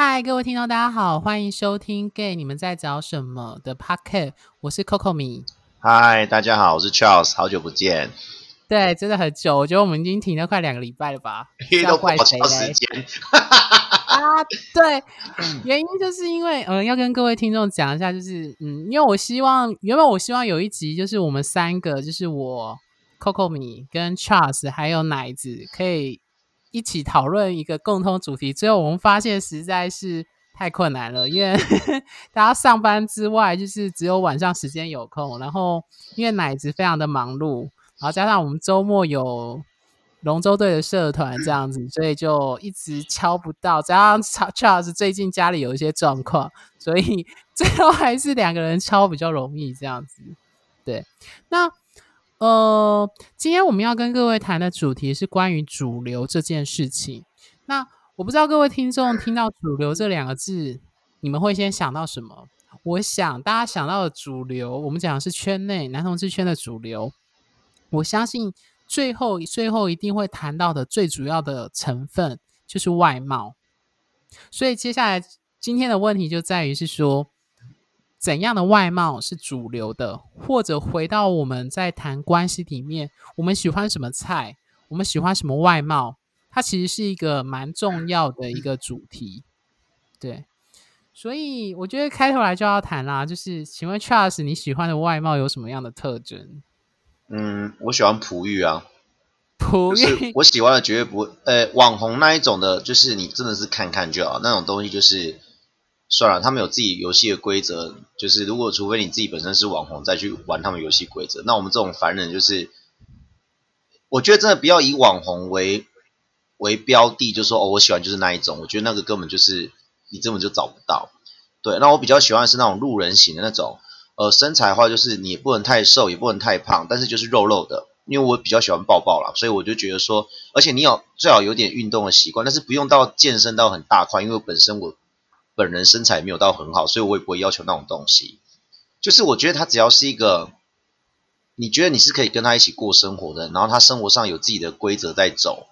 嗨，各位听众，大家好，欢迎收听《Gay 你们在找什么》的 Podcast，我是 Coco 米。嗨，大家好，我是 Charles，好久不见。对，真的很久，我觉得我们已经停了快两个礼拜了吧？都怪谁时间 啊？对，原因就是因为，嗯，要跟各位听众讲一下，就是嗯，因为我希望原本我希望有一集，就是我们三个，就是我 Coco 米跟 Charles 还有奶子可以。一起讨论一个共同主题，最后我们发现实在是太困难了，因为 大家上班之外，就是只有晚上时间有空，然后因为奶子非常的忙碌，然后加上我们周末有龙舟队的社团这样子，所以就一直敲不到。加上 Charles 最近家里有一些状况，所以 最后还是两个人敲比较容易这样子。对，那。呃，今天我们要跟各位谈的主题是关于主流这件事情。那我不知道各位听众听到“主流”这两个字，你们会先想到什么？我想大家想到的主流，我们讲的是圈内男同志圈的主流。我相信最后最后一定会谈到的最主要的成分就是外貌。所以接下来今天的问题就在于是说。怎样的外貌是主流的？或者回到我们在谈关系里面，我们喜欢什么菜？我们喜欢什么外貌？它其实是一个蛮重要的一个主题。对，所以我觉得开头来就要谈啦，就是请问 Charles，你喜欢的外貌有什么样的特征？嗯，我喜欢璞玉啊，璞玉，我喜欢的绝对不呃网红那一种的，就是你真的是看看就好，那种东西就是。算了，他们有自己游戏的规则，就是如果除非你自己本身是网红再去玩他们游戏规则，那我们这种凡人就是，我觉得真的不要以网红为为标的，就说哦我喜欢就是那一种，我觉得那个根本就是你根本就找不到。对，那我比较喜欢是那种路人型的那种，呃身材的话就是你不能太瘦也不能太胖，但是就是肉肉的，因为我比较喜欢抱抱啦，所以我就觉得说，而且你有最好有点运动的习惯，但是不用到健身到很大块，因为本身我。本人身材没有到很好，所以我也不会要求那种东西。就是我觉得他只要是一个，你觉得你是可以跟他一起过生活的，然后他生活上有自己的规则在走，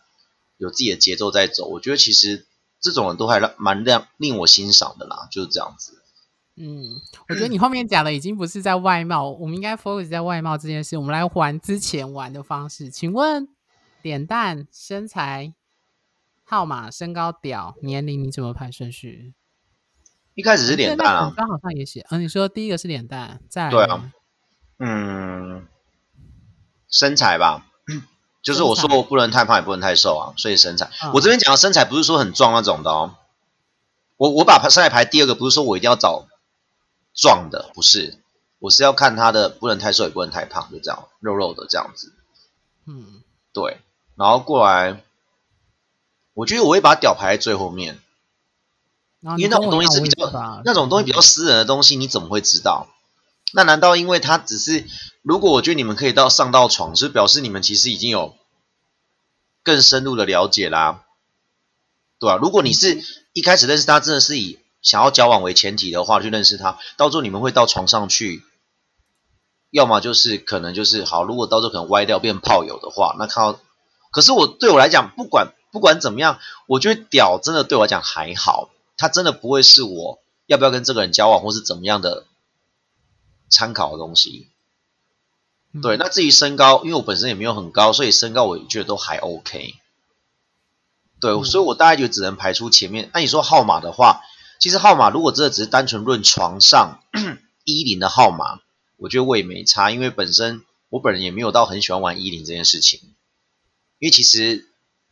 有自己的节奏在走，我觉得其实这种人都还蛮让令我欣赏的啦，就是这样子。嗯，我觉得你后面讲的已经不是在外貌，我们应该 focus 在外貌这件事。我们来玩之前玩的方式，请问脸蛋、身材、号码、身高、屌、年龄，你怎么排顺序？一开始是脸蛋啊，刚好像也写，嗯，你说第一个是脸蛋，在对啊，嗯，身材吧，就是我说我不能太胖也不能太瘦啊，所以身材，我这边讲的身材不是说很壮那种的哦，我我把身材排第二个，不是说我一定要找壮的，不是，我是要看他的不能太瘦也不能太胖，就这样肉肉的这样子，嗯，对，然后过来，我觉得我会把屌排在最后面。因为那种东西是比较那种东西比较私人的东西，你怎么会知道？那难道因为他只是？如果我觉得你们可以到上到床，是表示你们其实已经有更深入的了解啦，对吧？如果你是一开始认识他，真的是以想要交往为前提的话去认识他，到时候你们会到床上去，要么就是可能就是好。如果到时候可能歪掉变炮友的话，那看到，可是我对我来讲，不管不管怎么样，我觉得屌真的对我来讲还好。他真的不会是我要不要跟这个人交往，或是怎么样的参考的东西。对，那至于身高，因为我本身也没有很高，所以身高我觉得都还 OK。对，所以我大概就只能排除前面。那你说号码的话，其实号码如果真的只是单纯论床上 一零的号码，我觉得我也没差，因为本身我本人也没有到很喜欢玩一零这件事情，因为其实。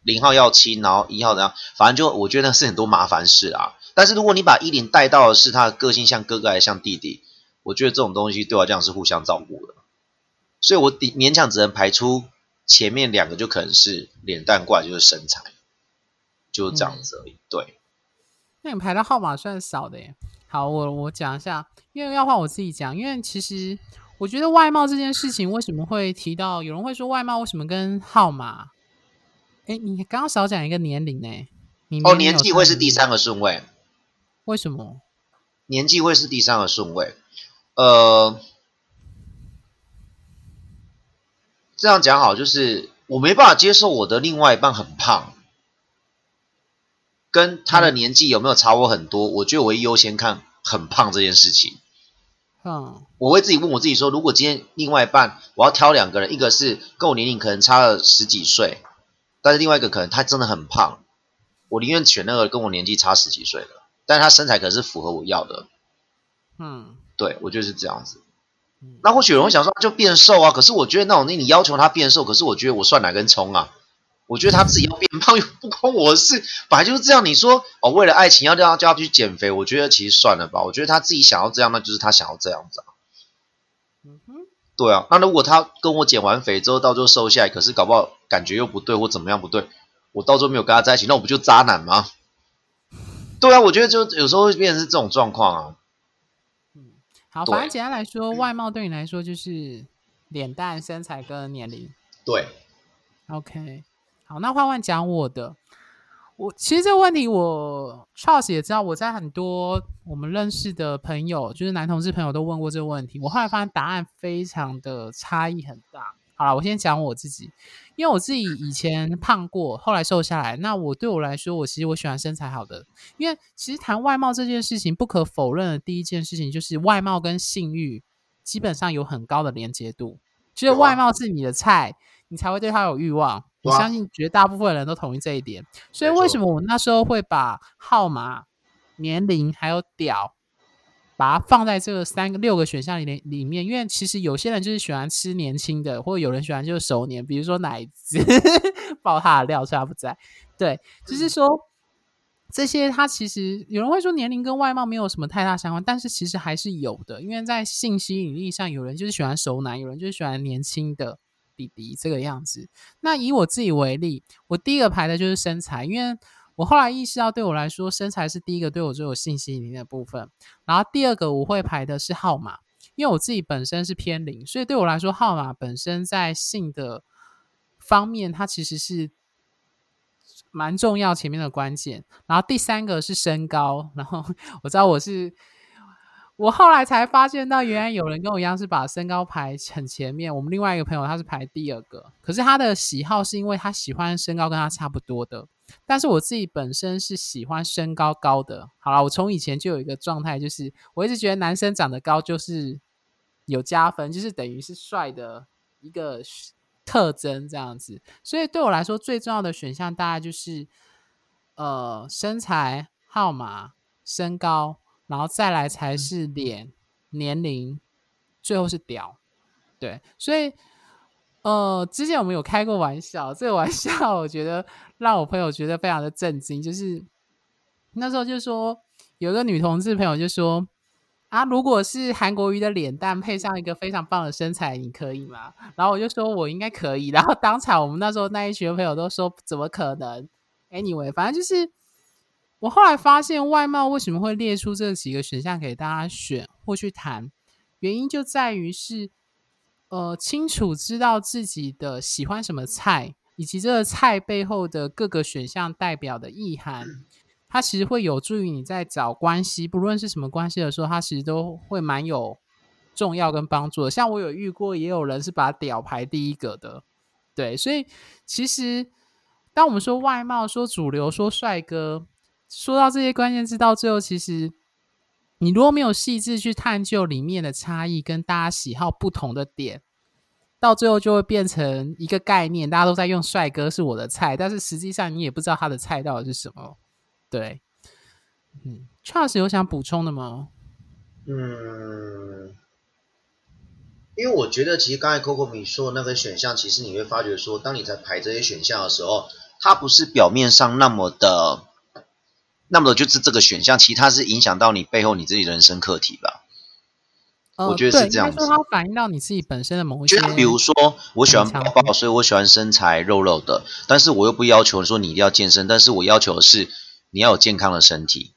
零号要亲，然后一号怎样？反正就我觉得那是很多麻烦事啊。但是如果你把一零带到的是他的个性像哥哥还是像弟弟，我觉得这种东西对我讲是互相照顾的。所以我勉勉强只能排出前面两个，就可能是脸蛋怪，就是身材，就这样子而已。对，那你排的号码算少的耶。好，我我讲一下，因为要换我自己讲，因为其实我觉得外貌这件事情为什么会提到？有人会说外貌为什么跟号码？哎，你刚刚少讲一个年龄呢？哦，年纪会是第三个顺位。为什么？年纪会是第三个顺位？呃，这样讲好，就是我没办法接受我的另外一半很胖，跟他的年纪有没有差我很多，我觉得我会优先看很胖这件事情。嗯，我会自己问我自己说，如果今天另外一半我要挑两个人，一个是跟我年龄可能差了十几岁，但是另外一个可能他真的很胖，我宁愿选那个跟我年纪差十几岁的，但是他身材可是符合我要的。嗯，对我就是这样子。那或许有人会想说，就变瘦啊？可是我觉得那种，那你要求他变瘦，可是我觉得我算哪根葱啊？我觉得他自己要变胖又不关我的事，本来就是这样。你说哦，为了爱情要叫他叫他去减肥，我觉得其实算了吧。我觉得他自己想要这样，那就是他想要这样子啊。嗯哼，对啊。那如果他跟我减完肥之后，到最后瘦下来，可是搞不好感觉又不对，或怎么样不对，我到最后没有跟他在一起，那我不就渣男吗？对啊，我觉得就有时候会变成是这种状况啊。嗯，好，反正简单来说，外貌对你来说就是脸蛋、身材跟年龄。对，OK。好，那换换讲我的。我其实这个问题，我 Charles 也知道。我在很多我们认识的朋友，就是男同志朋友，都问过这个问题。我后来发现答案非常的差异很大。好了，我先讲我自己，因为我自己以前胖过，后来瘦下来。那我对我来说，我其实我喜欢身材好的。因为其实谈外貌这件事情，不可否认的第一件事情就是外貌跟性欲基本上有很高的连接度。只有外貌是你的菜，你才会对他有欲望。我相信绝大部分人都同意这一点，所以为什么我那时候会把号码、年龄还有屌，把它放在这个三个六个选项里里面？因为其实有些人就是喜欢吃年轻的，或者有人喜欢就是熟年，比如说奶子 爆他的料，他不在。对，就是说这些，他其实有人会说年龄跟外貌没有什么太大相关，但是其实还是有的，因为在性吸引力上，有人就是喜欢熟男，有人就是喜欢年轻的。弟弟这个样子，那以我自己为例，我第一个排的就是身材，因为我后来意识到，对我来说，身材是第一个对我最有信心的部分。然后第二个我会排的是号码，因为我自己本身是偏零，所以对我来说，号码本身在性的方面，它其实是蛮重要前面的关键。然后第三个是身高，然后 我知道我是。我后来才发现到，原来有人跟我一样是把身高排很前面。我们另外一个朋友他是排第二个，可是他的喜好是因为他喜欢身高跟他差不多的。但是我自己本身是喜欢身高高的。好了，我从以前就有一个状态，就是我一直觉得男生长得高就是有加分，就是等于是帅的一个特征这样子。所以对我来说，最重要的选项大概就是呃身材、号码、身高。然后再来才是脸、年龄，最后是屌，对，所以呃，之前我们有开过玩笑，这个玩笑我觉得让我朋友觉得非常的震惊，就是那时候就说有一个女同志朋友就说啊，如果是韩国瑜的脸蛋配上一个非常棒的身材，你可以吗？然后我就说我应该可以，然后当场我们那时候那一群朋友都说怎么可能？Anyway，反正就是。我后来发现，外貌为什么会列出这几个选项给大家选或去谈？原因就在于是，呃，清楚知道自己的喜欢什么菜，以及这个菜背后的各个选项代表的意涵，它其实会有助于你在找关系，不论是什么关系的时候，它其实都会蛮有重要跟帮助的。像我有遇过，也有人是把屌排第一个的，对，所以其实当我们说外貌、说主流、说帅哥。说到这些关键字，到最后其实你如果没有细致去探究里面的差异跟大家喜好不同的点，到最后就会变成一个概念，大家都在用“帅哥是我的菜”，但是实际上你也不知道他的菜到底是什么。对，嗯，Charles 有想补充的吗？嗯，因为我觉得其实刚才 Coco 米说的那个选项，其实你会发觉说，当你在排这些选项的时候，它不是表面上那么的。那么就是这个选项，其他是影响到你背后你自己人生课题吧？我觉得是这样子。它反映到你自己本身的某一些，比如说我喜欢抱抱，所以我喜欢身材肉肉的，但是我又不要求说你一定要健身，但是我要求的是你要有健康的身体。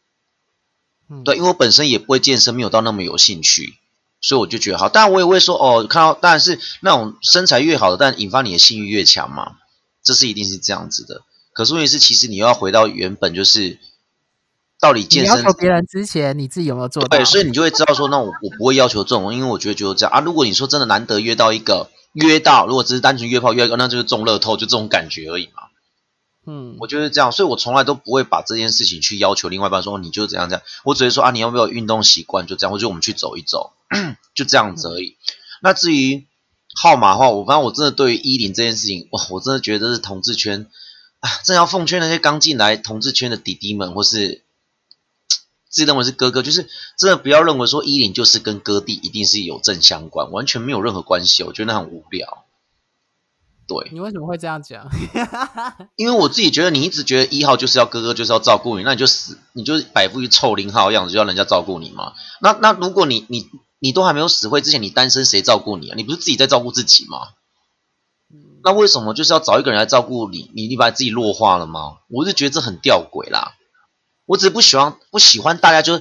嗯，对，因为我本身也不会健身，没有到那么有兴趣，所以我就觉得好。当然我也会说哦，看到当然是那种身材越好的，但引发你的性欲越强嘛，这是一定是这样子的。可是问题是，其实你要回到原本就是。到底健身要求别人之前，你自己有没有做到？对，所以你就会知道说，那我我不会要求这种，因为我觉得就是这样啊。如果你说真的难得约到一个约到，如果只是单纯约炮约一个，那就是中乐透，就这种感觉而已嘛。嗯，我觉得这样，所以我从来都不会把这件事情去要求另外一半说你就怎样怎样，我只会说啊，你有没有运动习惯？就这样，或者我们去走一走，就这样子而已。那至于号码的话，我反正我真的对于一零这件事情，哇，我真的觉得是同志圈啊，真要奉劝那些刚进来同志圈的弟弟们，或是自己认为是哥哥，就是真的不要认为说一零就是跟哥弟一定是有正相关，完全没有任何关系，我觉得那很无聊。对，你为什么会这样讲？因为我自己觉得，你一直觉得一号就是要哥哥就是要照顾你，那你就死，你就摆副一臭零号的样子，就要人家照顾你嘛。那那如果你你你都还没有死会之前，你单身谁照顾你啊？你不是自己在照顾自己吗？那为什么就是要找一个人来照顾你？你你把自己弱化了吗？我是觉得这很吊诡啦。我只是不喜欢不喜欢大家就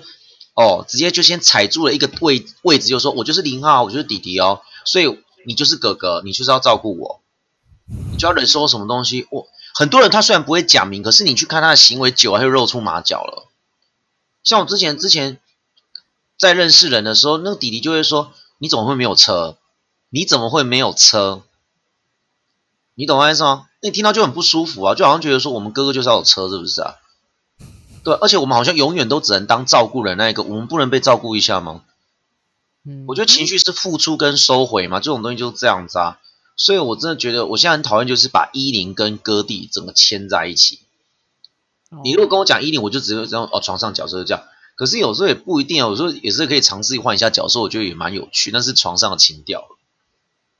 哦，直接就先踩住了一个位位置，就说我就是零号，我就是弟弟哦，所以你就是哥哥，你就是要照顾我。你就要忍受什么东西？我很多人他虽然不会讲明，可是你去看他的行为久了，他就露出马脚了。像我之前之前在认识人的时候，那个弟弟就会说：“你怎么会没有车？你怎么会没有车？你懂我意思吗？”那你听到就很不舒服啊，就好像觉得说我们哥哥就是要有车，是不是啊？对，而且我们好像永远都只能当照顾人那一个，我们不能被照顾一下吗？嗯，我觉得情绪是付出跟收回嘛，这种东西就是这样子啊。所以，我真的觉得，我现在很讨厌，就是把依林跟哥弟整个牵在一起。你如果跟我讲依林，我就只有这样哦，床上角色这样。可是有时候也不一定有时候也是可以尝试换一下角色，我觉得也蛮有趣。那是床上的情调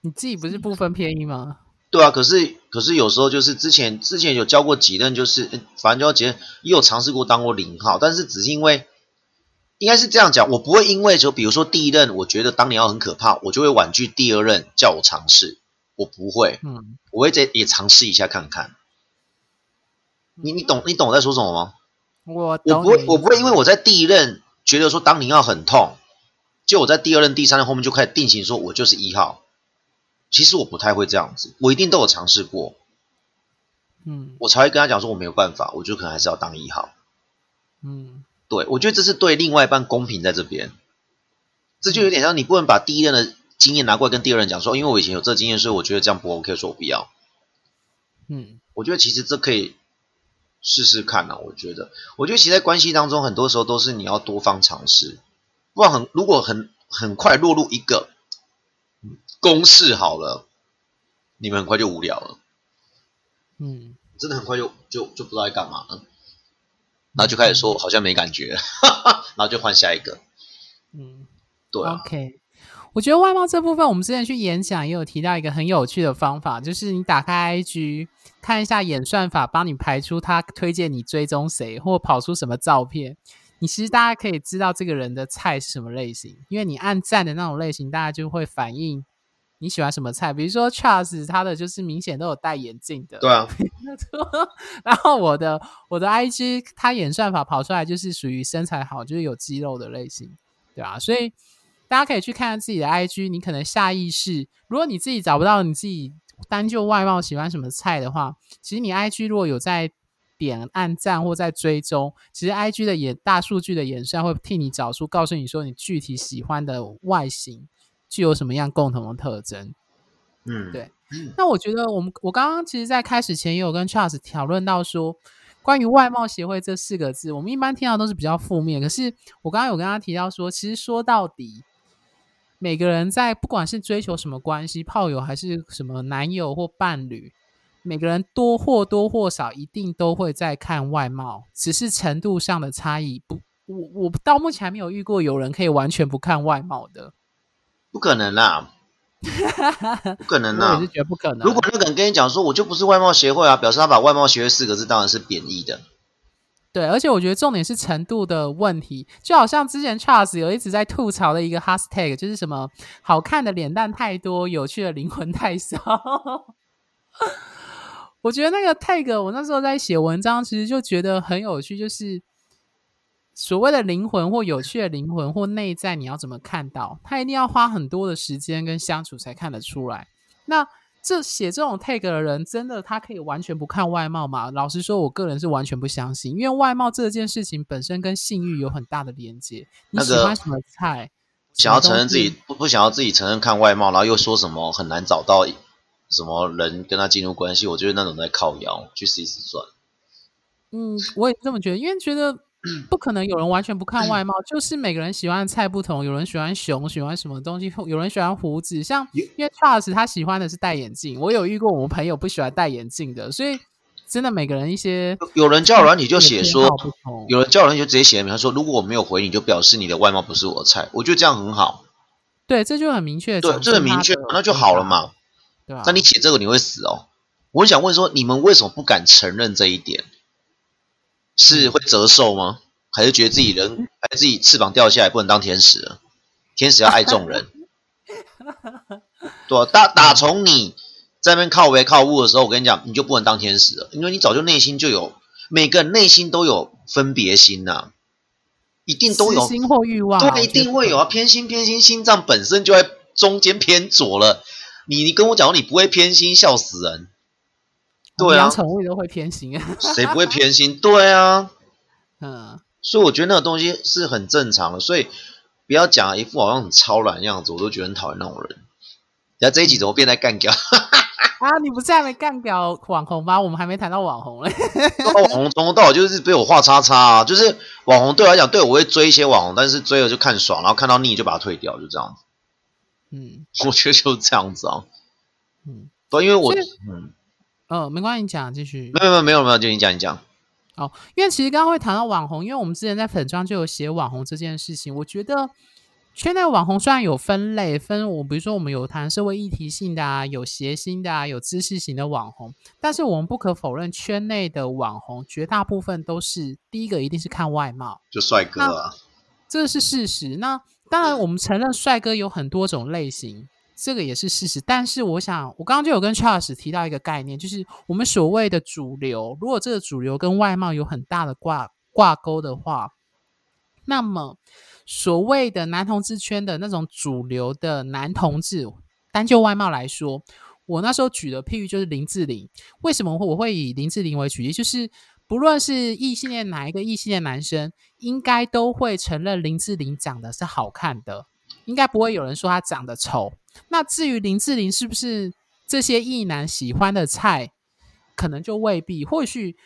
你自己不是不分偏一吗？对啊，可是可是有时候就是之前之前有教过几任，就是反正就要几任也有尝试过当过零号，但是只是因为应该是这样讲，我不会因为就比如说第一任我觉得当年号很可怕，我就会婉拒第二任叫我尝试。我不会，嗯，我会再也尝试一下看看。你你懂你懂我在说什么吗？我我不会我不会因为我在第一任觉得说当零号很痛，就我在第二任第三任后面就开始定型说我就是一号。其实我不太会这样子，我一定都有尝试过，嗯，我才会跟他讲说我没有办法，我就可能还是要当一号。嗯，对，我觉得这是对另外一半公平在这边，这就有点像你不能把第一任的。经验拿过来跟第二任讲说，因为我以前有这经验，所以我觉得这样不 OK，说我不要。嗯，我觉得其实这可以试试看啊。我觉得，我觉得其实在关系当中，很多时候都是你要多方尝试，不然很如果很很快落入一个公式好了，你们很快就无聊了。嗯，真的很快就就就不知道在干嘛了，然后就开始说好像没感觉，然后就换下一个。嗯，对，OK。我觉得外貌这部分，我们之前去演讲也有提到一个很有趣的方法，就是你打开 IG 看一下演算法，帮你排出他推荐你追踪谁，或跑出什么照片。你其实大家可以知道这个人的菜是什么类型，因为你按赞的那种类型，大家就会反映你喜欢什么菜。比如说 Charles，他的就是明显都有戴眼镜的，对啊。然后我的我的 IG，他演算法跑出来就是属于身材好，就是有肌肉的类型，对啊，所以。大家可以去看看自己的 IG，你可能下意识，如果你自己找不到你自己单就外貌喜欢什么菜的话，其实你 IG 如果有在点按赞或在追踪，其实 IG 的演大数据的演算会替你找出，告诉你说你具体喜欢的外形具有什么样共同的特征。嗯，对。那我觉得我们我刚刚其实，在开始前也有跟 Charles 讨论到说。关于外貌协会这四个字，我们一般听到都是比较负面。可是我刚刚有跟他提到说，其实说到底，每个人在不管是追求什么关系，炮友还是什么男友或伴侣，每个人多或多或少一定都会在看外貌，只是程度上的差异。不，我我到目前还没有遇过有人可以完全不看外貌的，不可能啦。不可能 啊！我是觉得不可能。如果那个人跟你讲说，我就不是外貌协会啊，表示他把外貌协会四个字当然是贬义的。对，而且我觉得重点是程度的问题，就好像之前 Charles 有一直在吐槽的一个 hashtag，就是什么好看的脸蛋太多，有趣的灵魂太少。我觉得那个 tag，我那时候在写文章，其实就觉得很有趣，就是。所谓的灵魂或有趣的灵魂或内在，你要怎么看到？他一定要花很多的时间跟相处才看得出来。那这写这种 tag 的人，真的他可以完全不看外貌吗？老实说，我个人是完全不相信，因为外貌这件事情本身跟性欲有很大的连接。你喜欢什么菜？想要承认自己不不想要自己承认看外貌，然后又说什么很难找到什么人跟他进入关系？我觉得那种在靠摇，去试一试算了。嗯，我也这么觉得，因为觉得 不可能有人完全不看外貌，就是每个人喜欢的菜不同，有人喜欢熊，喜欢什么东西，有人喜欢胡子，像因为 Charles 他喜欢的是戴眼镜，我有遇过我们朋友不喜欢戴眼镜的，所以真的每个人一些有人叫软你就写说，有人叫软体就直接写明他说，如果我没有回你就表示你的外貌不是我的菜，我觉得这样很好。对，这就很明确，对，这很明确，那就好了嘛。对啊，那你写这个你会死哦。我很想问说，你们为什么不敢承认这一点？是会折寿吗？还是觉得自己人，还是自己翅膀掉下来不能当天使了？天使要爱众人。对，打打从你在那边靠为靠物的时候，我跟你讲，你就不能当天使了，因为你早就内心就有，每个人内心都有分别心呐，一定都有心或欲望，对，一定会有啊，偏心偏心，心脏本身就在中间偏左了。你你跟我讲，你不会偏心，笑死人。对啊，宠物都会偏心啊，谁不会偏心？对啊，嗯，所以我觉得那个东西是很正常的，所以不要讲一副好像很超然的样子，我都觉得很讨厌那种人。然后这一集怎么变在干掉？啊，你不是还没干掉网红吗？我们还没谈到网红嘞。网红从头到尾就是被我画叉叉啊，就是网红对我来讲，对我会追一些网红，但是追了就看爽，然后看到腻就把它退掉，就这样子。嗯，我觉得就是这样子啊。嗯，对，因为我嗯。呃，没关系，你讲继续。没有没有没有没有，就你讲你讲。哦，因为其实刚刚会谈到网红，因为我们之前在粉妆就有写网红这件事情。我觉得圈内网红虽然有分类，分我比如说我们有谈社会议题性的啊，有谐星的啊，有知识型的网红，但是我们不可否认，圈内的网红绝大部分都是第一个一定是看外貌，就帅哥啊，这是事实。那当然，我们承认帅哥有很多种类型。这个也是事实，但是我想，我刚刚就有跟 Charles 提到一个概念，就是我们所谓的主流，如果这个主流跟外貌有很大的挂挂钩的话，那么所谓的男同志圈的那种主流的男同志，单就外貌来说，我那时候举的譬喻就是林志玲。为什么我会以林志玲为举例？就是不论是异性恋哪一个异性恋男生，应该都会承认林志玲长得是好看的，应该不会有人说她长得丑。那至于林志玲是不是这些异男喜欢的菜，可能就未必。或许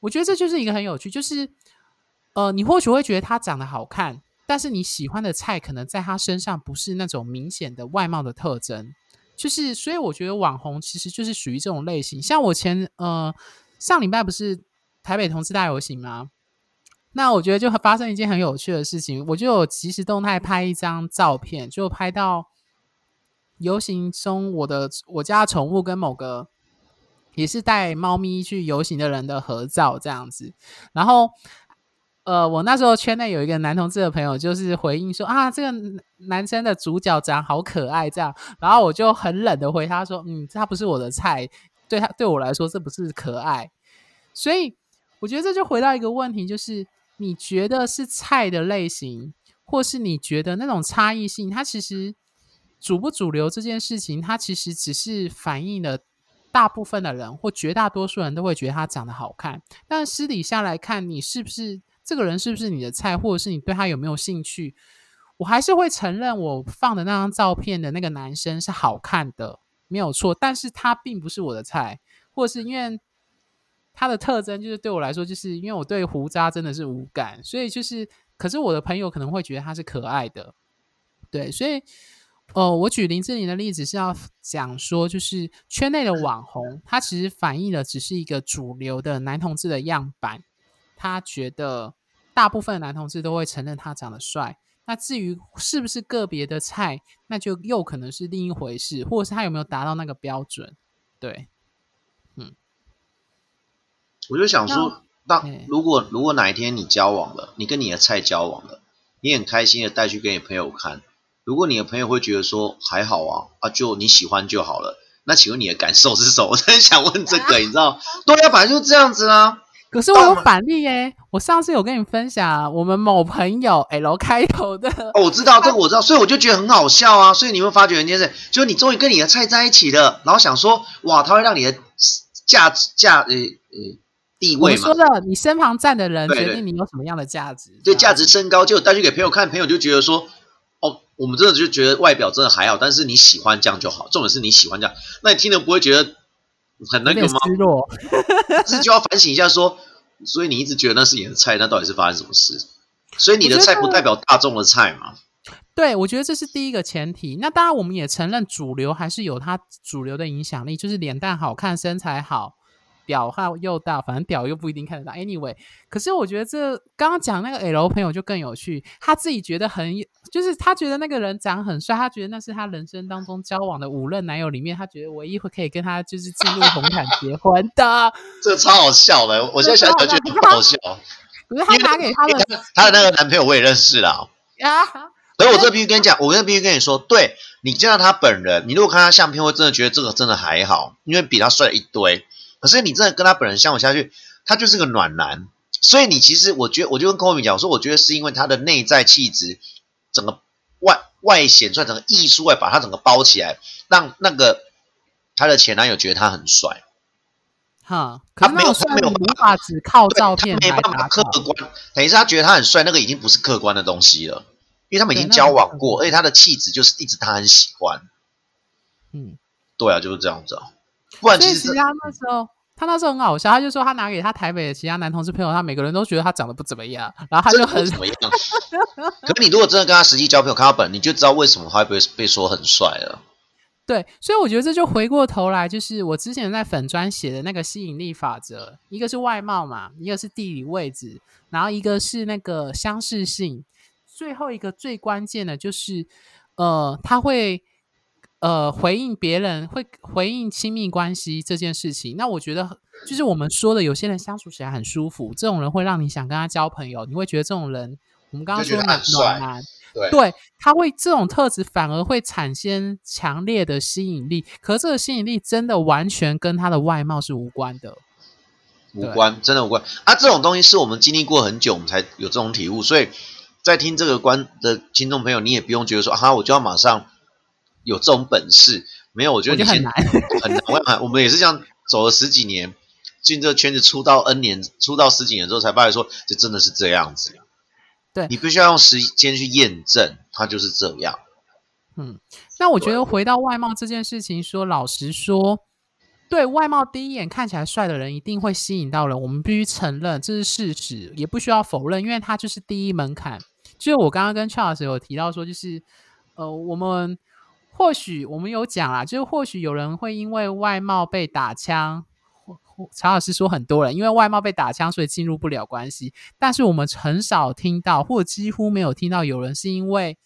我觉得这就是一个很有趣，就是呃，你或许会觉得他长得好看，但是你喜欢的菜可能在他身上不是那种明显的外貌的特征。就是所以我觉得网红其实就是属于这种类型。像我前呃上礼拜不是台北同志大游行吗？那我觉得就发生一件很有趣的事情，我就有即时动态拍一张照片，就拍到。游行中，我的我家宠物跟某个也是带猫咪去游行的人的合照这样子。然后，呃，我那时候圈内有一个男同志的朋友，就是回应说啊，这个男生的主角长好可爱这样。然后我就很冷的回他说，嗯，他不是我的菜，对他对我来说这不是可爱。所以我觉得这就回到一个问题，就是你觉得是菜的类型，或是你觉得那种差异性，它其实。主不主流这件事情，它其实只是反映了大部分的人或绝大多数人都会觉得他长得好看，但私底下来看，你是不是这个人是不是你的菜，或者是你对他有没有兴趣？我还是会承认，我放的那张照片的那个男生是好看的，没有错，但是他并不是我的菜，或者是因为他的特征就是对我来说，就是因为我对胡渣真的是无感，所以就是，可是我的朋友可能会觉得他是可爱的，对，所以。哦，我举林志玲的例子是要讲说，就是圈内的网红，他其实反映的只是一个主流的男同志的样板。他觉得大部分男同志都会承认他长得帅。那至于是不是个别的菜，那就又可能是另一回事，或者是他有没有达到那个标准。对，我就想说，当如果如果哪一天你交往了，你跟你的菜交往了，你很开心的带去给你朋友看。如果你的朋友会觉得说还好啊啊，就你喜欢就好了，那请问你的感受是什么？我真想问这个，你知道？对啊，反正就这样子啦。可是我有反例耶，我上次有跟你分享我们某朋友 L 开头的。哦，我知道这个，我知道，所以我就觉得很好笑啊。所以你会发觉一件事，就是你终于跟你的菜在一起了，然后想说哇，他会让你的价值价呃呃地位嘛？我说的，你身旁站的人决定你有什么样的价值，对价值升高，就带去给朋友看，朋友就觉得说。哦，我们真的就觉得外表真的还好，但是你喜欢这样就好。重点是你喜欢这样，那你听了不会觉得很那个吗？失落，是就要反省一下，说所以你一直觉得那是你的菜，那到底是发生什么事？所以你的菜不代表大众的菜嘛？对，我觉得这是第一个前提。那当然，我们也承认主流还是有它主流的影响力，就是脸蛋好看、身材好。屌号又大，反正屌又不一定看得到。Anyway，可是我觉得这刚刚讲那个 L 朋友就更有趣，他自己觉得很，就是他觉得那个人长很帅，他觉得那是他人生当中交往的五任男友里面，他觉得唯一会可以跟他就是进入红毯结婚的。这超好笑的，我现在想想觉得好笑。可是他拿给他的他的那个男朋友我也认识啦啊。所以我这必须跟你讲，我这必须跟你说，对你见到他本人，你如果看他相片，会真的觉得这个真的还好，因为比他帅一堆。可是你真的跟他本人相处下去，他就是个暖男。所以你其实，我觉得，我就跟柯文讲，我说，我觉得是因为他的内在气质，整个外外显出来，整个艺术外把他整个包起来，让那个他的前男友觉得他很帅。哈，他没有他没有无法只靠照片没办法客观，等于是他觉得他很帅，那个已经不是客观的东西了，因为他们已经交往过，而且他的气质就是一直他很喜欢。嗯，对啊，就是这样子啊。不然其实他那时候，他那时候很好笑，他就说他拿给他台北的其他男同事朋友，他每个人都觉得他长得不怎么样，然后他就很怎么样。可你如果真的跟他实际交朋友，看到本，你就知道为什么他会被被说很帅了。对，所以我觉得这就回过头来，就是我之前在粉砖写的那个吸引力法则，一个是外貌嘛，一个是地理位置，然后一个是那个相似性，最后一个最关键的就是，呃，他会。呃，回应别人会回应亲密关系这件事情，那我觉得就是我们说的，有些人相处起来很舒服，这种人会让你想跟他交朋友，你会觉得这种人，我们刚刚说暖男，对，他会这种特质反而会产生强烈的吸引力，可这个吸引力真的完全跟他的外貌是无关的，无关，真的无关啊！这种东西是我们经历过很久，我们才有这种体悟，所以在听这个关的听众朋友，你也不用觉得说啊，我就要马上。有这种本事没有？我觉得你 很难，很难。我们也是这样走了十几年，进这个圈子出道 N 年，出道十几年之后才发现说，这真的是这样子。对你必须要用时间去验证，它就是这样。嗯，那我觉得回到外貌这件事情，说老实说，对外貌第一眼看起来帅的人，一定会吸引到人。我们必须承认这是事实，也不需要否认，因为他就是第一门槛。就是我刚刚跟 Charles 有提到说，就是呃，我们。或许我们有讲啦，就是或许有人会因为外貌被打枪，曹老师说很多人因为外貌被打枪，所以进入不了关系。但是我们很少听到，或几乎没有听到有人是因为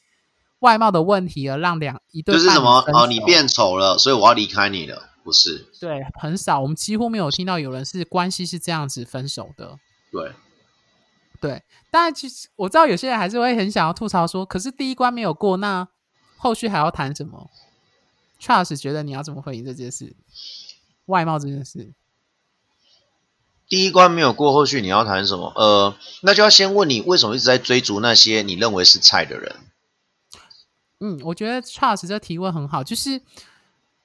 外貌的问题而让两一对就是什么哦，你变丑了，所以我要离开你了，不是？对，很少，我们几乎没有听到有人是关系是这样子分手的。对，对，但其实我知道有些人还是会很想要吐槽说，可是第一关没有过，那。后续还要谈什么？Charles 觉得你要怎么回应这件事？外貌这件事，第一关没有过，后续你要谈什么？呃，那就要先问你为什么一直在追逐那些你认为是菜的人。嗯，我觉得 Charles 这提问很好，就是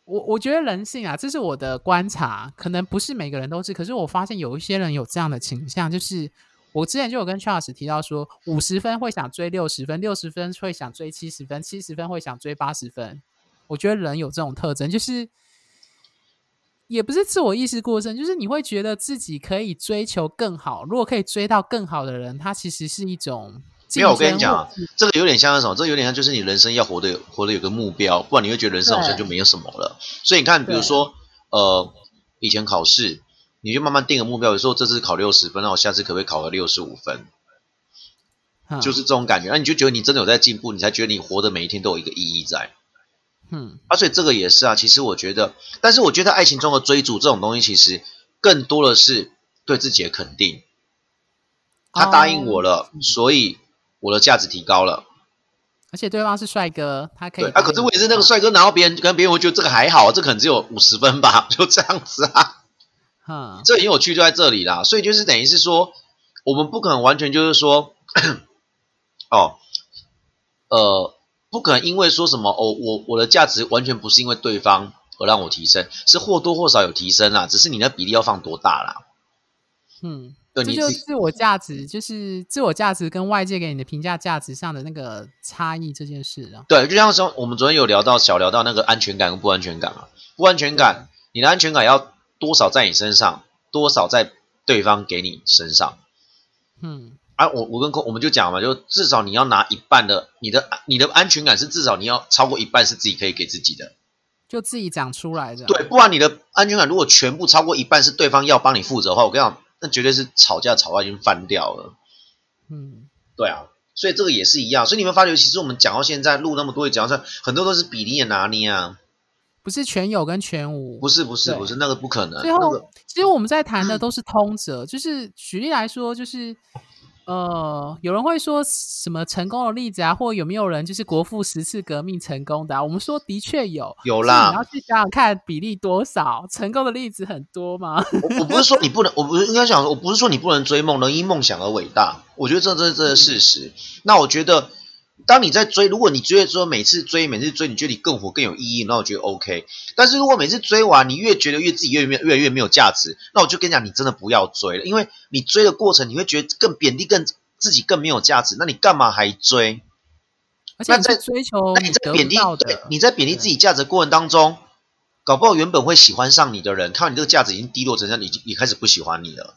我我觉得人性啊，这是我的观察，可能不是每个人都是，可是我发现有一些人有这样的倾向，就是。我之前就有跟 Charles 提到说，五十分会想追六十分，六十分会想追七十分，七十分会想追八十分。我觉得人有这种特征，就是也不是自我意识过剩，就是你会觉得自己可以追求更好。如果可以追到更好的人，他其实是一种没有。我跟你讲，这个有点像什么？这个有点像就是你人生要活得活得有个目标，不然你会觉得人生好像就没有什么了。所以你看，比如说呃，以前考试。你就慢慢定个目标，有时候这次考六十分，那我下次可不可以考个六十五分？就是这种感觉，那你就觉得你真的有在进步，你才觉得你活的每一天都有一个意义在。嗯，而且这个也是啊，其实我觉得，但是我觉得爱情中的追逐这种东西，其实更多的是对自己的肯定。他答应我了，所以我的价值提高了。而且对方是帅哥，他可以啊。可是我也是那个帅哥，然后别人跟别人我觉得这个还好，这可能只有五十分吧，就这样子啊。这很有趣，就在这里啦。所以就是等于是说，我们不可能完全就是说，哦，呃，不可能因为说什么哦，我我的价值完全不是因为对方而让我提升，是或多或少有提升啦，只是你的比例要放多大啦。嗯，这就是自我价值，就是自我价值跟外界给你的评价价值上的那个差异这件事啊。对，就像说我们昨天有聊到小聊到那个安全感跟不安全感啊，不安全感，你的安全感要。多少在你身上，多少在对方给你身上。嗯，啊，我我跟我们就讲嘛，就至少你要拿一半的，你的你的安全感是至少你要超过一半是自己可以给自己的，就自己讲出来的。对，不然你的安全感如果全部超过一半是对方要帮你负责的话，我跟你讲，那绝对是吵架吵到已经翻掉了。嗯，对啊。所以这个也是一样，所以你们发觉，其实我们讲到现在录那么多，讲到很多都是比例的拿捏啊，不是全有跟全无，不是不是不是那个不可能。最后，其实我们在谈的都是通则，就是举例来说，就是。呃，有人会说什么成功的例子啊，或有没有人就是国父十次革命成功的？我们说的确有，有啦。你要去想想看比例多少，成功的例子很多吗？我我不是说你不能，我不是应该讲，我不是说你不能追梦，能因梦想而伟大。我觉得这这这是事实。那我觉得。当你在追，如果你觉得说每次追，每次追，你觉得你更火更有意义，那我觉得 OK。但是如果每次追完，你越觉得越自己越越越来越没有价值，那我就跟你讲，你真的不要追了，因为你追的过程，你会觉得更贬低，更自己更没有价值，那你干嘛还追？那在追求，那你在贬低，对，你在贬低自己价值过程当中，搞不好原本会喜欢上你的人，看到你这个价值已经低落成这样，已经也开始不喜欢你了，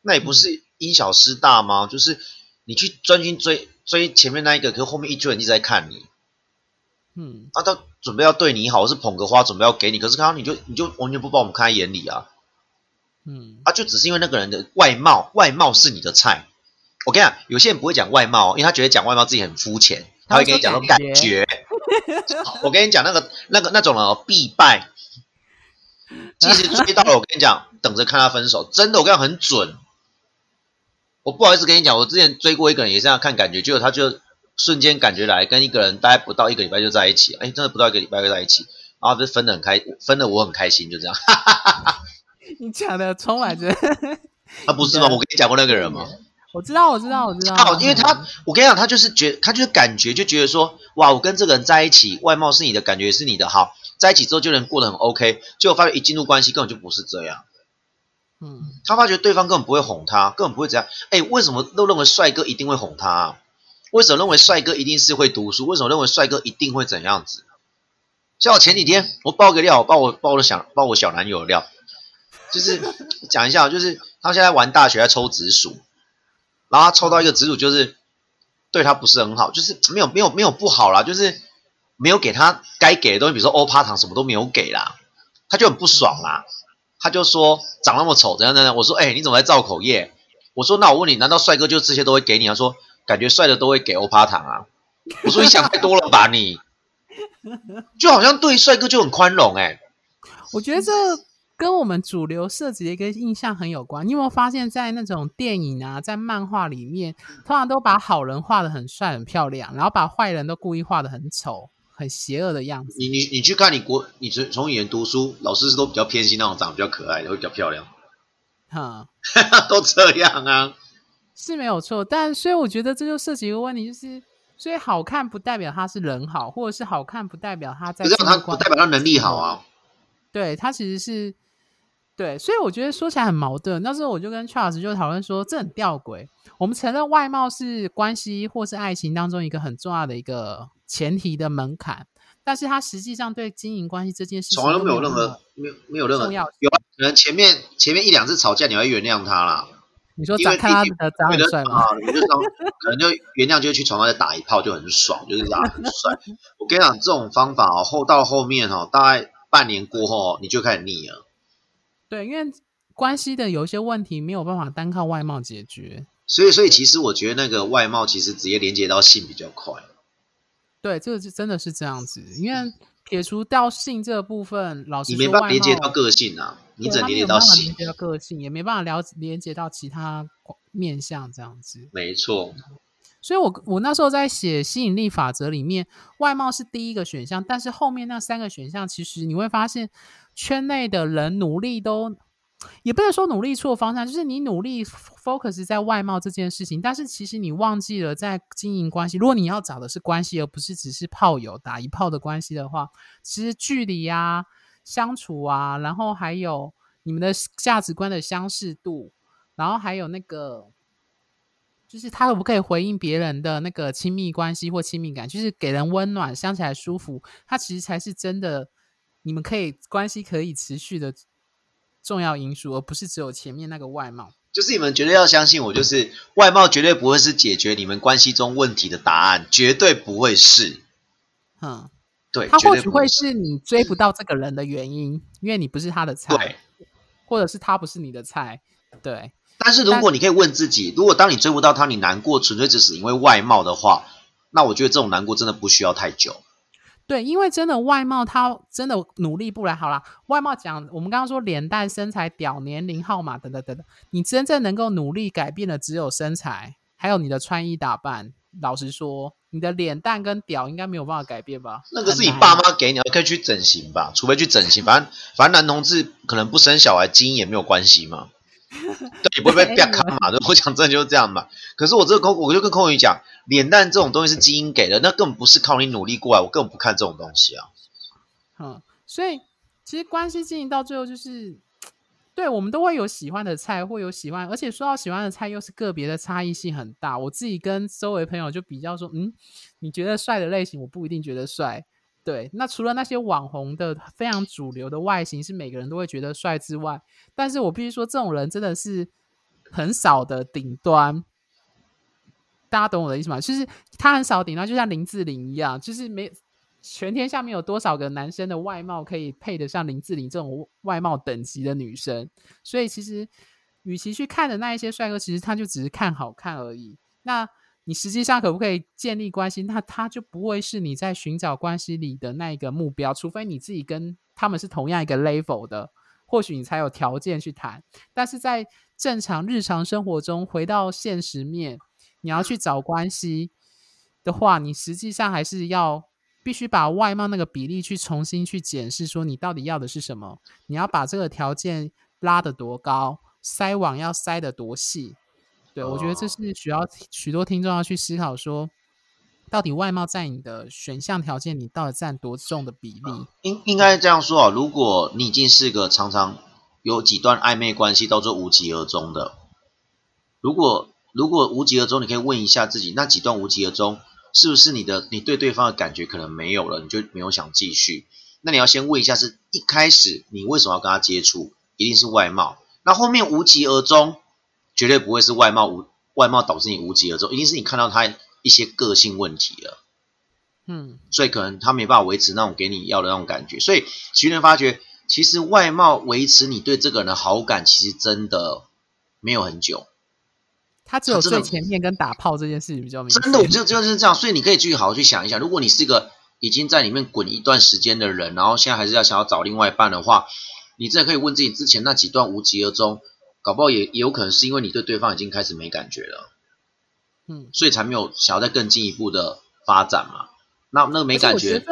那也不是因小失大吗？就是你去专心追。追前面那一个，可是后面一堆人一直在看你，嗯，啊，他准备要对你好，或是捧个花准备要给你，可是看到你就你就完全不把我们看在眼里啊，嗯，啊，就只是因为那个人的外貌，外貌是你的菜。我跟你讲，有些人不会讲外貌，因为他觉得讲外貌自己很肤浅，他会跟你讲说感觉。我跟你讲，那个那个那种人必败，即使追到了，我跟你讲，等着看他分手，真的，我跟你讲很准。我不好意思跟你讲，我之前追过一个人，也是这样看感觉，结果他就瞬间感觉来跟一个人待不到一个礼拜就在一起，哎，真的不到一个礼拜就在一起，然后就分的很开，分的我很开心，就这样。你讲的充满着，啊不是吗？我跟你讲过那个人吗？我知道，我知道，我知道。哦，因为他，我跟你讲，他就是觉，他就是感觉，就觉得说，哇，我跟这个人在一起，外貌是你的，感觉是你的，好，在一起之后就能过得很 OK，结果发现一进入关系根本就不是这样。他发觉对方根本不会哄他，根本不会这样。哎，为什么都认为帅哥一定会哄他？为什么认为帅哥一定是会读书？为什么认为帅哥一定会怎样子？像我前几天，我爆个料，爆我爆我的小爆我小男友的料，就是 讲一下，就是他现在玩大学在抽直属，然后他抽到一个直属，就是对他不是很好，就是没有没有没有不好啦，就是没有给他该给的东西，比如说欧趴糖什么都没有给啦，他就很不爽啦。他就说长那么丑怎样怎样，我说哎你怎么在造口业？我说那我问你，难道帅哥就这些都会给你？他说感觉帅的都会给欧趴糖啊。我说你想太多了吧你，就好像对帅哥就很宽容哎。我觉得这跟我们主流设计的一个印象很有关。你有没有发现，在那种电影啊，在漫画里面，通常都把好人画的很帅很漂亮，然后把坏人都故意画的很丑。很邪恶的样子。你你你去看你国，你从从以前读书，老师是都比较偏心那种长得比较可爱的，会比较漂亮。哈，都这样啊，是没有错。但所以我觉得这就涉及一个问题，就是所以好看不代表他是人好，或者是好看不代表他在。这样他不代表他能力好啊。对他其实是对，所以我觉得说起来很矛盾。那时候我就跟 Charles 就讨论说，这很吊诡。我们承认外貌是关系或是爱情当中一个很重要的一个。前提的门槛，但是他实际上对经营关系这件事从来都没有任何没有没有任何有可能前面前面一两次吵架你会原谅他啦。你说长看他的长很帅吗？你就可能就原谅，就去床上再打一炮就很爽，就是打很帅。我跟你讲，这种方法哦，后到后面哦，大概半年过后你就开始腻了。对，因为关系的有一些问题没有办法单靠外貌解决，所以所以其实我觉得那个外貌其实直接连接到性比较快。对，这个是真的是这样子，因为撇除掉性这部分，老师你没办法连接到个性啊，你只连接到性，连接到个性，也没办法了连接到其他面相这样子。没错，所以我我那时候在写吸引力法则里面，外貌是第一个选项，但是后面那三个选项，其实你会发现圈内的人努力都。也不能说努力错方向，就是你努力 focus 在外貌这件事情，但是其实你忘记了在经营关系。如果你要找的是关系，而不是只是炮友打一炮的关系的话，其实距离啊、相处啊，然后还有你们的价值观的相似度，然后还有那个，就是他可不可以回应别人的那个亲密关系或亲密感，就是给人温暖、相起来舒服，它其实才是真的，你们可以关系可以持续的。重要因素，而不是只有前面那个外貌。就是你们绝对要相信我，就是外貌绝对不会是解决你们关系中问题的答案，绝对不会是。嗯，对，他或许会是是你追不到这个人的原因，因为你不是他的菜，对。或者是他不是你的菜，对。但是如果你可以问自己，如果当你追不到他，你难过纯粹只是因为外貌的话，那我觉得这种难过真的不需要太久。对，因为真的外貌，他真的努力不来。好啦，外貌讲，我们刚刚说脸蛋、身材、屌、年龄、号码等等等等，你真正能够努力改变的只有身材，还有你的穿衣打扮。老实说，你的脸蛋跟屌应该没有办法改变吧？那个是你爸妈给你，可以去整形吧，除非去整形。反正反正男同志可能不生小孩，基因也没有关系嘛。对，也不会被变卡嘛。我讲真的就是这样嘛。可是我这个空，我就跟空宇讲，脸蛋这种东西是基因给的，那根本不是靠你努力过来。我根本不看这种东西啊。嗯，所以其实关系经营到最后就是。对，我们都会有喜欢的菜，会有喜欢，而且说到喜欢的菜，又是个别的差异性很大。我自己跟周围朋友就比较说，嗯，你觉得帅的类型，我不一定觉得帅。对，那除了那些网红的非常主流的外形是每个人都会觉得帅之外，但是我必须说，这种人真的是很少的顶端。大家懂我的意思吗？就是他很少顶端，就像林志玲一样，就是没。全天下面有多少个男生的外貌可以配得上林志玲这种外貌等级的女生？所以其实，与其去看的那一些帅哥，其实他就只是看好看而已。那你实际上可不可以建立关系？那他就不会是你在寻找关系里的那一个目标。除非你自己跟他们是同样一个 level 的，或许你才有条件去谈。但是在正常日常生活中，回到现实面，你要去找关系的话，你实际上还是要。必须把外貌那个比例去重新去检视，说你到底要的是什么？你要把这个条件拉得多高，筛网要筛得多细？对我觉得这是需要许多听众要去思考，说到底外貌在你的选项条件里到底占多重的比例？应应该这样说啊，如果你已经是个常常有几段暧昧关系，到最后无疾而终的，如果如果无疾而终，你可以问一下自己，那几段无疾而终？是不是你的你对对方的感觉可能没有了，你就没有想继续？那你要先问一下，是一开始你为什么要跟他接触？一定是外貌。那后面无疾而终，绝对不会是外貌无外貌导致你无疾而终，一定是你看到他一些个性问题了。嗯，所以可能他没办法维持那种给你要的那种感觉。所以徐人发觉，其实外貌维持你对这个人的好感，其实真的没有很久。他只有最前面跟打炮这件事情比较明显。真的，我就就是这样，所以你可以继续好好去想一想，如果你是一个已经在里面滚一段时间的人，然后现在还是要想要找另外一半的话，你真的可以问自己，之前那几段无疾而终，搞不好也也有可能是因为你对对方已经开始没感觉了，嗯，所以才没有想要再更进一步的发展嘛。那那个没感觉，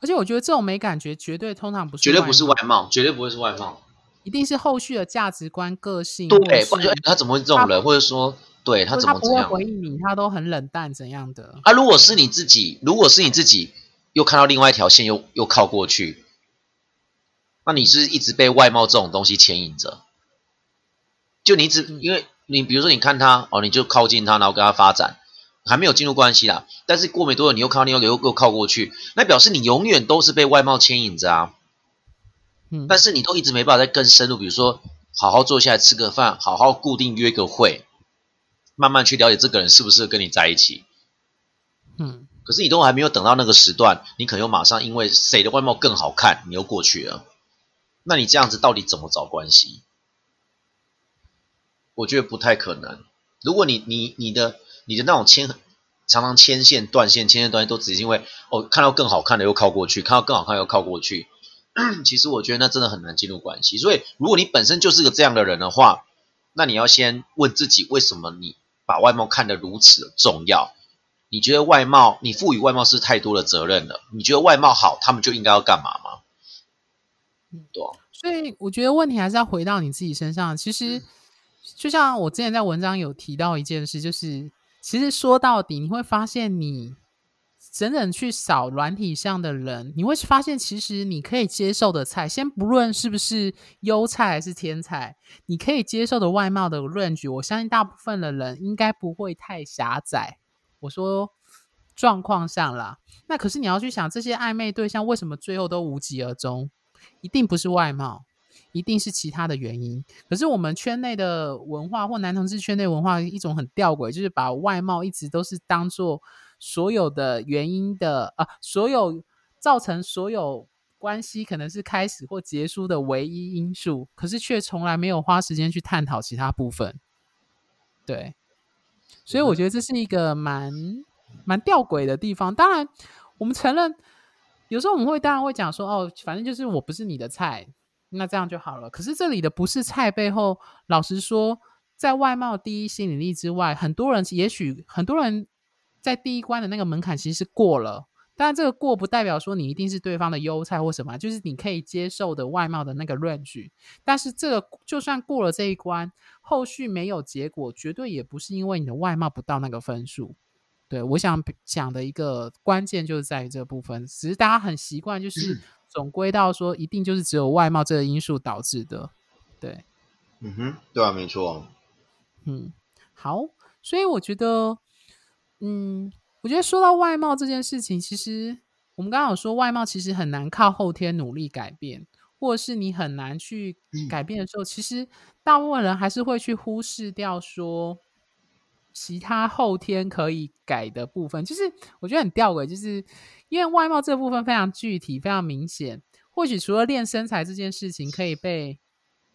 而且我觉得这种没感觉绝对通常不是，绝对不是外貌，绝对不会是外貌。一定是后续的价值观、个性。对，不然就他怎么会这种人，或者说，对他怎么怎样？回应你，他都很冷淡，怎样的？啊，如果是你自己，如果是你自己，又看到另外一条线，又又靠过去，那你是一直被外貌这种东西牵引着。就你只因为你，比如说你看他哦，你就靠近他，然后跟他发展，还没有进入关系啦。但是过没多久，你又看到另外一个，又又靠过去，那表示你永远都是被外貌牵引着啊。嗯但是你都一直没办法再更深入，比如说好好坐下来吃个饭，好好固定约个会，慢慢去了解这个人是不适合跟你在一起。嗯，可是你都还没有等到那个时段，你可能又马上因为谁的外貌更好看，你又过去了。那你这样子到底怎么找关系？我觉得不太可能。如果你你你的你的那种牵常常牵线断线，牵线断线都只是因为哦看到更好看的又靠过去，看到更好看又靠过去。其实我觉得那真的很难进入关系，所以如果你本身就是个这样的人的话，那你要先问自己，为什么你把外貌看得如此的重要？你觉得外貌，你赋予外貌是太多的责任了？你觉得外貌好，他们就应该要干嘛吗？嗯，对。所以我觉得问题还是要回到你自己身上。其实，就像我之前在文章有提到一件事，就是其实说到底，你会发现你。整整去扫软体上的人，你会发现，其实你可以接受的菜，先不论是不是优菜还是天菜，你可以接受的外貌的 range，我相信大部分的人应该不会太狭窄。我说状况上啦，那可是你要去想，这些暧昧对象为什么最后都无疾而终？一定不是外貌，一定是其他的原因。可是我们圈内的文化或男同志圈内文化一种很吊诡，就是把外貌一直都是当做所有的原因的啊，所有造成所有关系可能是开始或结束的唯一因素，可是却从来没有花时间去探讨其他部分。对，所以我觉得这是一个蛮蛮吊诡的地方。当然，我们承认。有时候我们会当然会讲说哦，反正就是我不是你的菜，那这样就好了。可是这里的不是菜背后，老实说，在外貌第一吸引力之外，很多人也许很多人在第一关的那个门槛其实是过了。当然，这个过不代表说你一定是对方的优菜或什么，就是你可以接受的外貌的那个 range。但是这个就算过了这一关，后续没有结果，绝对也不是因为你的外貌不到那个分数。对，我想讲的一个关键就是在于这部分，只是大家很习惯，就是总归到说，一定就是只有外貌这个因素导致的。对，嗯哼，对啊，没错。嗯，好，所以我觉得，嗯，我觉得说到外貌这件事情，其实我们刚刚有说，外貌其实很难靠后天努力改变，或者是你很难去改变的时候，其实大部分人还是会去忽视掉说。其他后天可以改的部分，就是我觉得很吊诡，就是因为外貌这部分非常具体、非常明显。或许除了练身材这件事情可以被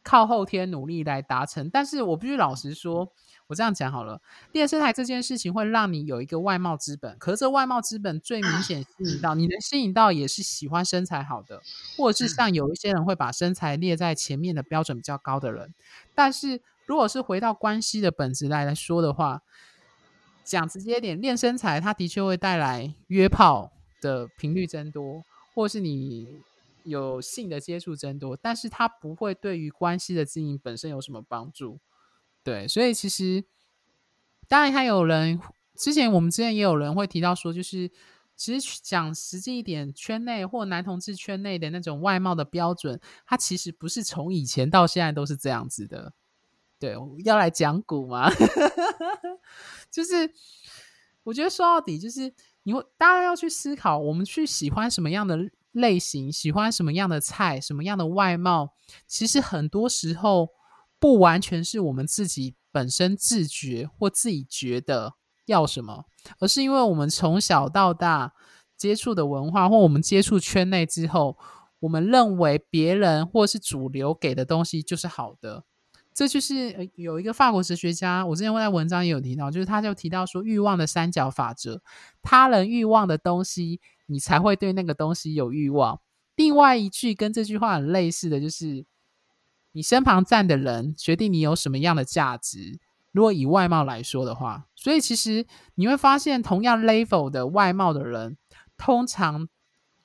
靠后天努力来达成，但是我必须老实说，我这样讲好了，练身材这件事情会让你有一个外貌资本，可是这外貌资本最明显吸引到你能吸引到也是喜欢身材好的，或者是像有一些人会把身材列在前面的标准比较高的人，但是。如果是回到关系的本质来来说的话，讲直接点，练身材，它的确会带来约炮的频率增多，或是你有性的接触增多，但是它不会对于关系的经营本身有什么帮助。对，所以其实当然还有人，之前我们之前也有人会提到说，就是其实讲实际一点，圈内或男同志圈内的那种外貌的标准，它其实不是从以前到现在都是这样子的。对，要来讲古吗？就是我觉得说到底，就是你会大家要去思考，我们去喜欢什么样的类型，喜欢什么样的菜，什么样的外貌，其实很多时候不完全是我们自己本身自觉或自己觉得要什么，而是因为我们从小到大接触的文化，或我们接触圈内之后，我们认为别人或是主流给的东西就是好的。这就是有一个法国哲学家，我之前在文章也有提到，就是他就提到说欲望的三角法则，他人欲望的东西，你才会对那个东西有欲望。另外一句跟这句话很类似的就是，你身旁站的人决定你有什么样的价值。如果以外貌来说的话，所以其实你会发现，同样 level 的外貌的人，通常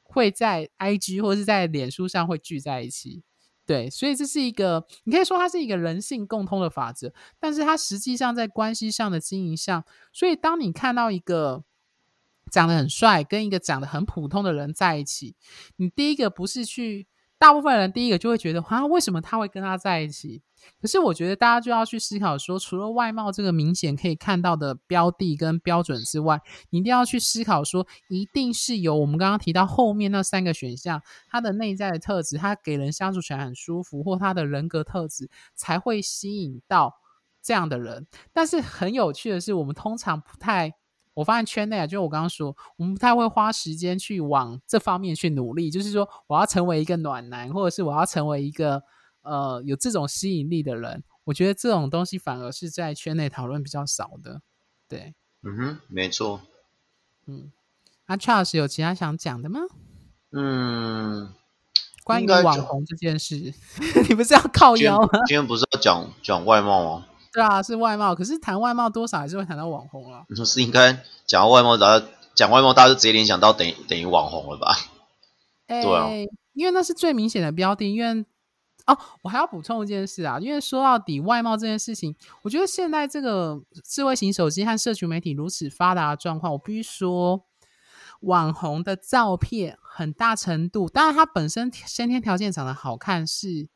会在 IG 或是在脸书上会聚在一起。对，所以这是一个，你可以说它是一个人性共通的法则，但是它实际上在关系上的经营上，所以当你看到一个长得很帅跟一个长得很普通的人在一起，你第一个不是去，大部分人第一个就会觉得，啊，为什么他会跟他在一起？可是我觉得大家就要去思考说，除了外貌这个明显可以看到的标的跟标准之外，你一定要去思考说，一定是有我们刚刚提到后面那三个选项，他的内在的特质，他给人相处起来很舒服，或他的人格特质才会吸引到这样的人。但是很有趣的是，我们通常不太，我发现圈内啊，就我刚刚说，我们不太会花时间去往这方面去努力，就是说我要成为一个暖男，或者是我要成为一个。呃，有这种吸引力的人，我觉得这种东西反而是在圈内讨论比较少的。对，嗯哼，没错。嗯，阿 Charles 有其他想讲的吗？嗯，关于网红这件事，你不是要靠腰吗？今天不是要讲讲外貌吗？对啊，是外貌。可是谈外貌多少还是会谈到网红啊。你说是应该讲外貌，然后讲外貌，大家就直接联想到等于等于网红了吧？对啊，因为那是最明显的标的，因为。哦，我还要补充一件事啊，因为说到底，外貌这件事情，我觉得现在这个智慧型手机和社群媒体如此发达的状况，我必须说，网红的照片很大程度，当然他本身先天条件长得好看是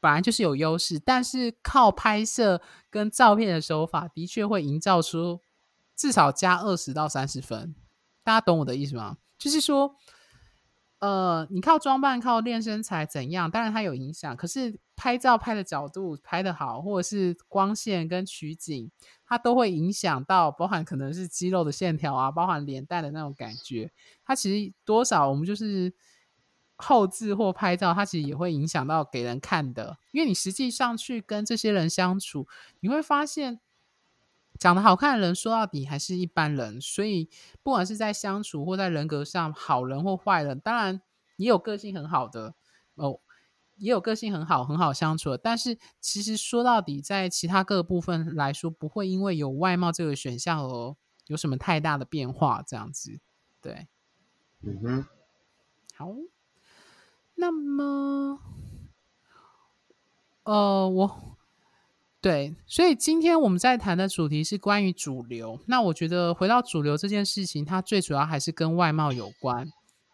本来就是有优势，但是靠拍摄跟照片的手法，的确会营造出至少加二十到三十分。大家懂我的意思吗？就是说。呃，你靠装扮、靠练身材怎样？当然它有影响。可是拍照拍的角度拍的好，或者是光线跟取景，它都会影响到，包含可能是肌肉的线条啊，包含脸蛋的那种感觉。它其实多少我们就是后置或拍照，它其实也会影响到给人看的。因为你实际上去跟这些人相处，你会发现。长得好看的人，说到底还是一般人，所以不管是在相处或在人格上，好人或坏人，当然也有个性很好的哦，也有个性很好、很好相处的。但是其实说到底，在其他各个部分来说，不会因为有外貌这个选项而有什么太大的变化。这样子，对，嗯哼，好，那么，呃，我。对，所以今天我们在谈的主题是关于主流。那我觉得回到主流这件事情，它最主要还是跟外貌有关。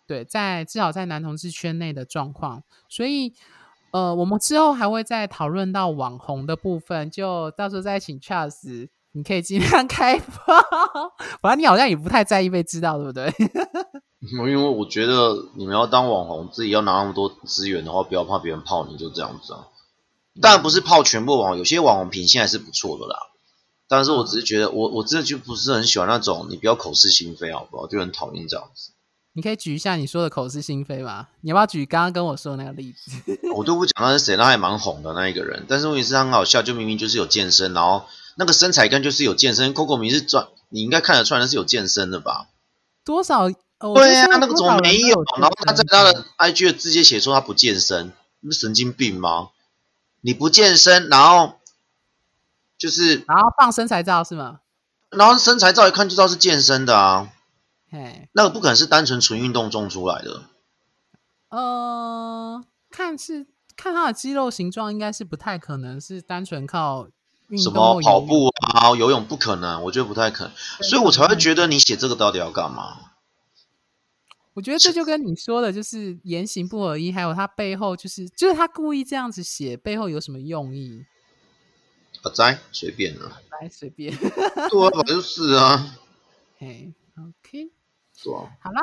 对，在至少在男同志圈内的状况。所以，呃，我们之后还会再讨论到网红的部分，就到时候再请 Charles，你可以尽量 开放。反正你好像也不太在意被知道，对不对？因为我觉得你们要当网红，自己要拿那么多资源的话，不要怕别人泡你，就这样子啊。当然不是泡全部网红，有些网红品性还是不错的啦。但是我只是觉得，我我真的就不是很喜欢那种你不要口是心非，好不好？就很讨厌这样子。你可以举一下你说的口是心非吧？你要不要举刚刚跟我说的那个例子？我都不讲他是谁，他还蛮红的那一个人。但是问题是他很好笑，就明明就是有健身，然后那个身材跟就是有健身。Coco 明是赚，你应该看得出来那是有健身的吧？多少？对呀，那个怎么没有？然后他在他的 IG 的直接写说他不健身，你是神经病吗？你不健身，然后就是然后放身材照是吗？然后身材照一看就知道是健身的啊，嘿，那个不可能是单纯纯运动种出来的。呃，看是看他的肌肉形状，应该是不太可能是单纯靠什么跑步啊、游泳不可能，我觉得不太可能，所以我才会觉得你写这个到底要干嘛？我觉得这就跟你说的，就是言行不合一，还有他背后就是，就是他故意这样子写，背后有什么用意？啊，摘随便啊，来随便，对啊，就是啊。嘿，OK，是啊。好啦，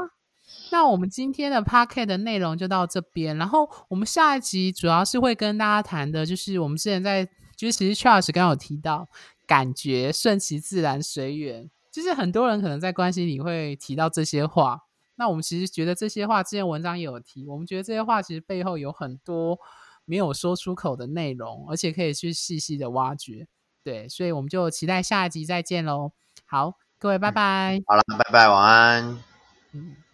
那我们今天的 p a r k e t 的内容就到这边，然后我们下一集主要是会跟大家谈的，就是我们之前在，就是其实 Charles 刚刚有提到，感觉顺其自然，随缘，就是很多人可能在关系里会提到这些话。那我们其实觉得这些话，之前文章也有提，我们觉得这些话其实背后有很多没有说出口的内容，而且可以去细细的挖掘。对，所以我们就期待下一集再见喽。好，各位拜拜。好了，拜拜，晚安。嗯。